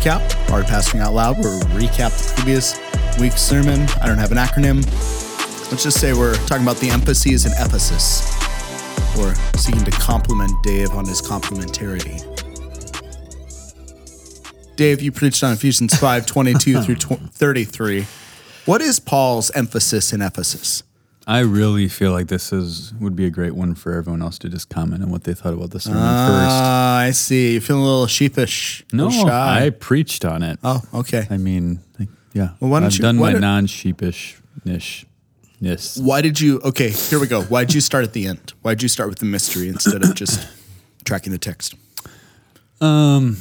recap. Of Pastoring Out Loud, where we recap the previous week's sermon. I don't have an acronym. Let's just say we're talking about the emphases in Ephesus. We're seeking to compliment Dave on his complementarity. Dave, you preached on Ephesians 5 22 through 33. What is Paul's emphasis in Ephesus? I really feel like this is would be a great one for everyone else to just comment on what they thought about the sermon Ah, I see. You're feeling a little sheepish. a. No, little shy. I preached on it. oh, okay. I mean, like, yeah. Well, why don't I've you- done why my don't- non-sheepishness. Yes. Why did you? Okay, here we go. Why did you start at the end? Why did you start with the mystery instead of just tracking the text? Um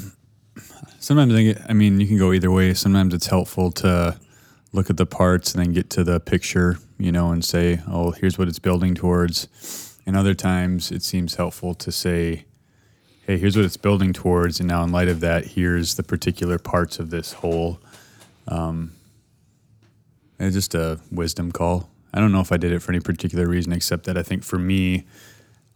sometimes I it- I mean, you can go either way. Sometimes it's helpful to look at the parts and then get to the picture, you know, and say, oh, here's what it's building towards. And other times it seems helpful to say, hey, here's what it's building towards. And now, in light of that, here's the particular parts of this whole. Um, it's just a wisdom call. I don't know if I did it for any particular reason, except that I think for me,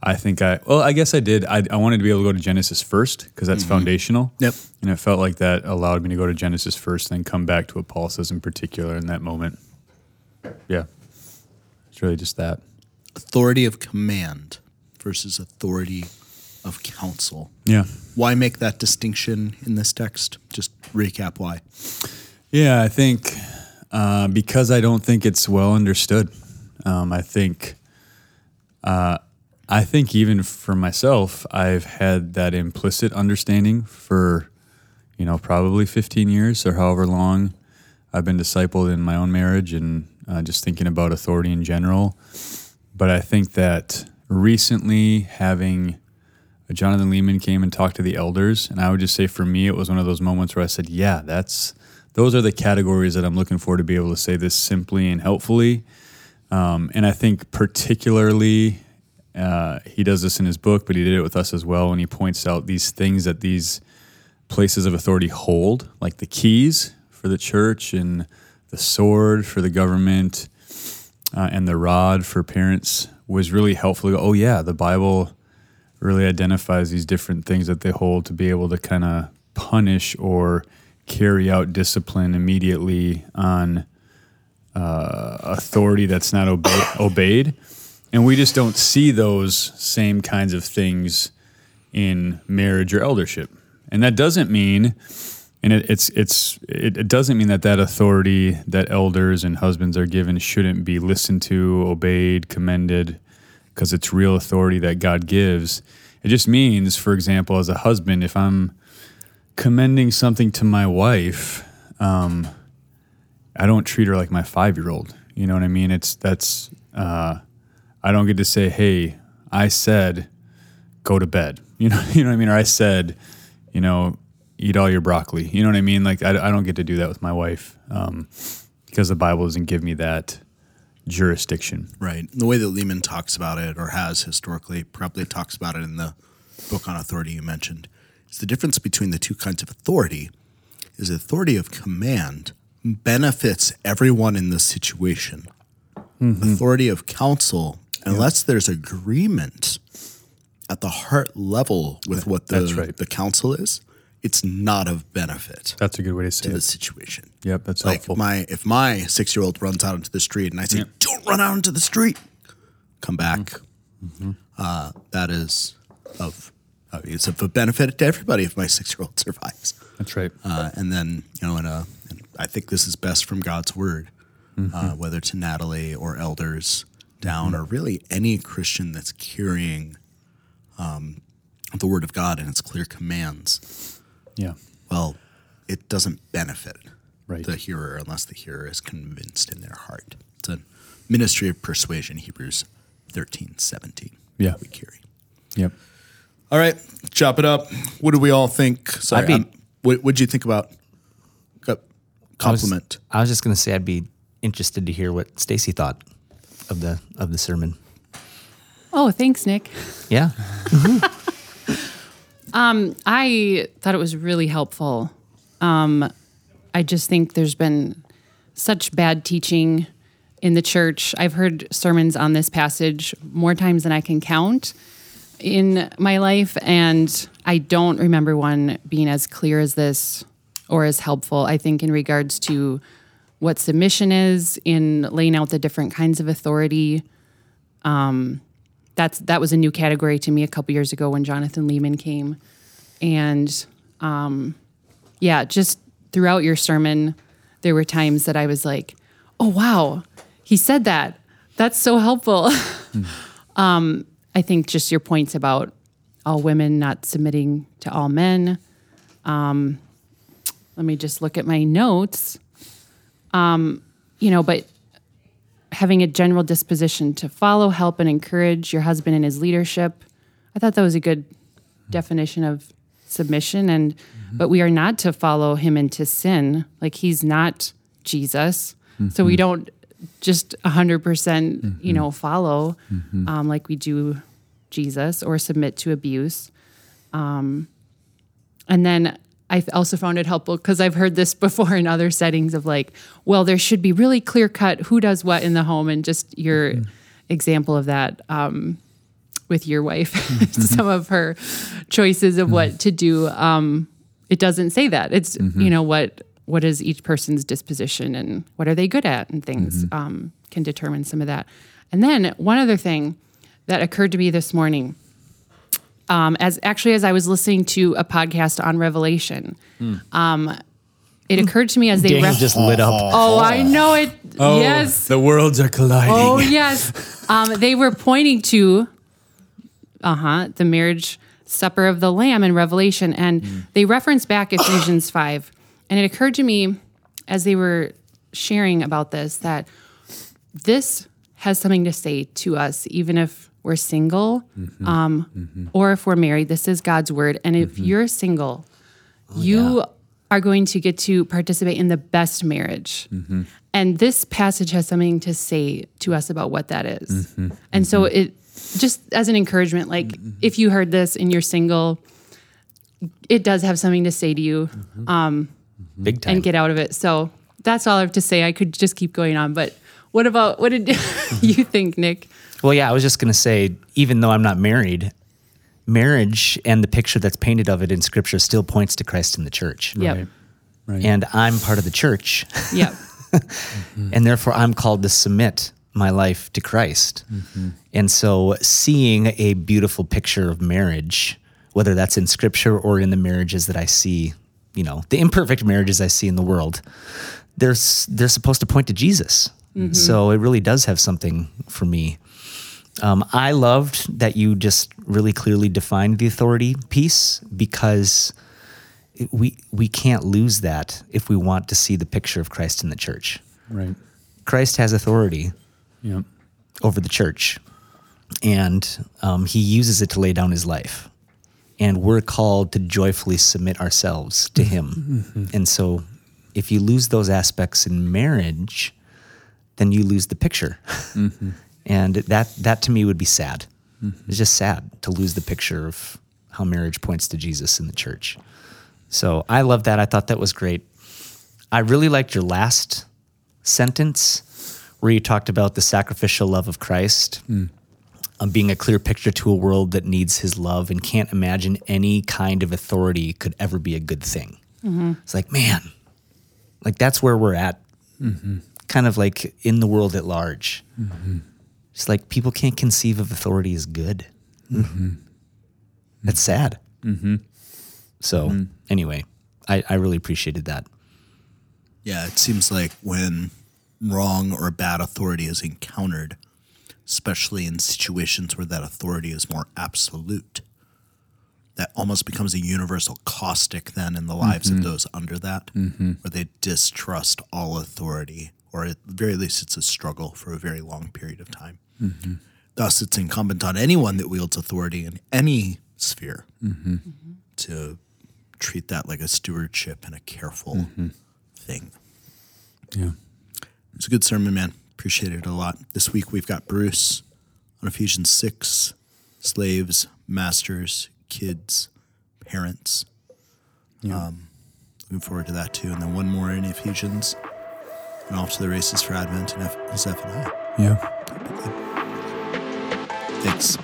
I think I, well, I guess I did. I, I wanted to be able to go to Genesis first because that's foundational. Yep. And it felt like that allowed me to go to Genesis first, then come back to what Paul says in particular in that moment. Yeah. It's really just that. Authority of command versus authority of counsel. Yeah. Why make that distinction in this text? Just recap why. Yeah, I think uh, because I don't think it's well understood. Um, I think, uh, I think even for myself, I've had that implicit understanding for, you know, probably 15 years or however long I've been discipled in my own marriage and uh, just thinking about authority in general. But I think that recently having Jonathan Leeman came and talked to the elders, and I would just say for me, it was one of those moments where I said, "Yeah, that's those are the categories that I'm looking for to be able to say this simply and helpfully." Um, and I think particularly, uh, he does this in his book, but he did it with us as well, and he points out these things that these places of authority hold, like the keys for the church and the sword for the government uh, and the rod for parents was really helpful. Oh yeah, the Bible really identifies these different things that they hold to be able to kind of punish or carry out discipline immediately on uh, authority that's not obey- obeyed. And we just don't see those same kinds of things in marriage or eldership. And that doesn't mean, and it, it's it's it, it doesn't mean that that authority that elders and husbands are given shouldn't be listened to, obeyed, commended, because it's real authority that God gives. It just means, for example, as a husband, if I'm commending something to my wife, um, I don't treat her like my five year old. You know what I mean? It's that's uh, I don't get to say, "Hey, I said go to bed." You know, you know what I mean? Or I said, you know, eat all your broccoli. You know what I mean? Like I, I don't get to do that with my wife um, because the Bible doesn't give me that jurisdiction. Right. The way that Leeman talks about it, or has historically, probably talks about it in the book on authority you mentioned, is the difference between the two kinds of authority is authority of command benefits everyone in the situation. Authority of counsel, unless there's agreement at the heart level with what the, right. the counsel is, it's not of benefit That's a good way to say to the it. situation. Yep, that's Like helpful. my if my six year old runs out into the street and I say, "Don't run out into the street," come back. Mm-hmm. Uh, that is of uh, it's of a benefit to everybody if my six year old survives. that's right. Uh, and then you know, in a, and I think this is best from God's word, Mm-hmm. uh, whether to Natalie or elders down, or really any Christian that's carrying um, the word of God and its clear commands yeah. well, it doesn't benefit Right. the hearer unless the hearer is convinced in their heart. It's a ministry of persuasion, Hebrews 13, 17. Yeah. We carry. Yep. All right, chop it up. What do we all think? Sorry, be- what would you think about co- I was- compliment? I was just going to say I'd be interested to hear what Stacy thought of the of the sermon. Oh, thanks, Nick. Yeah. um, I thought it was really helpful. Um, I just think there's been such bad teaching in the church. I've heard sermons on this passage more times than I can count in my life, and I don't remember one being as clear as this or as helpful. I think in regards to what submission is in laying out the different kinds of authority. Um, that's that was a new category to me a couple years ago when Jonathan Leeman came, and um, yeah, just throughout your sermon, there were times that I was like, "Oh wow, he said that. That's so helpful." um, I think just your points about all women not submitting to all men. Um, let me just look at my notes. Um, you know, but having a general disposition to follow, help, and encourage your husband in his leadership. I thought that was a good definition of submission. And but we are not to follow him into sin. Like he's not Jesus, so we don't just hundred percent, you know, follow um, like we do Jesus or submit to abuse. Um, and then I also found it helpful because I've heard this before in other settings of like, well, there should be really clear cut who does what in the home, and just your example of that um, with your wife, some of her choices of what to do. Um, it doesn't say that. It's you know what what is each person's disposition and what are they good at and things um, can determine some of that. And then one other thing that occurred to me this morning um, as actually as I was listening to a podcast on Revelation, um, it occurred to me as they Daniel ref- just lit up. oh I know it Oh, yes The worlds are colliding. oh yes um, they were pointing to uh huh the marriage supper of the Lamb in Revelation, and they reference back Ephesians five, and it occurred to me as they were sharing about this that this has something to say to us, even if we're single mm-hmm. um, mm-hmm. or if we're married. This is God's word. And if mm-hmm. you're single, oh, you are going to get to participate in the best marriage. And this passage has something to say to us about what that is. And so it just as an encouragement, like if you heard this and you're single, it does have something to say to you um, Big time. and get out of it. So that's all I have to say. I could just keep going on, but what about what did you think, Nick? Well, yeah, I was just going to say, even though I'm not married, marriage and the picture that's painted of it in scripture still points to Christ in the church. Yep. Right. Right. And I'm part of the church, Yep. and therefore I'm called to submit my life to Christ. Mm-hmm. And so seeing a beautiful picture of marriage, whether that's in scripture or in the marriages that I see, you know, the imperfect marriages I see in the world, they're, they're supposed to point to Jesus. So it really does have something for me. Um, I loved that you just really clearly defined the authority piece because we we can't lose that if we want to see the picture of Christ in the church. Right. Christ has authority Yeah. over the church, and um, he uses it to lay down his life. And we're called to joyfully submit ourselves to him. And so, if you lose those aspects in marriage, then you lose the picture. Mm-hmm. And that, that to me would be sad. Mm-hmm. It's just sad to lose the picture of how marriage points to Jesus in the church. So I love that. I thought that was great. I really liked your last sentence where you talked about the sacrificial love of Christ mm. um, being a clear picture to a world that needs his love and can't imagine any kind of authority could ever be a good thing. Mm-hmm. It's like, man, like that's where we're at, kind of like in the world at large. Mm-hmm. It's like people can't conceive of authority as good. Mm-hmm. That's sad. Mm-hmm. So, anyway, I, I really appreciated that. Yeah, it seems like when wrong or bad authority is encountered, especially in situations where that authority is more absolute, that almost becomes a universal caustic then in the lives of those under that, where they distrust all authority, or at the very least, it's a struggle for a very long period of time. Mm-hmm. Thus, it's incumbent on anyone that wields authority in any sphere mm-hmm. to treat that like a stewardship and a careful mm-hmm. thing. Yeah. It's a good sermon, man. Appreciate it a lot. This week we've got Bruce on Ephesians 6 slaves, masters, kids, parents. Um, looking forward to that too. And then one more in Ephesians and off to the races for Advent and F- and Zephaniah. Yeah. Thanks.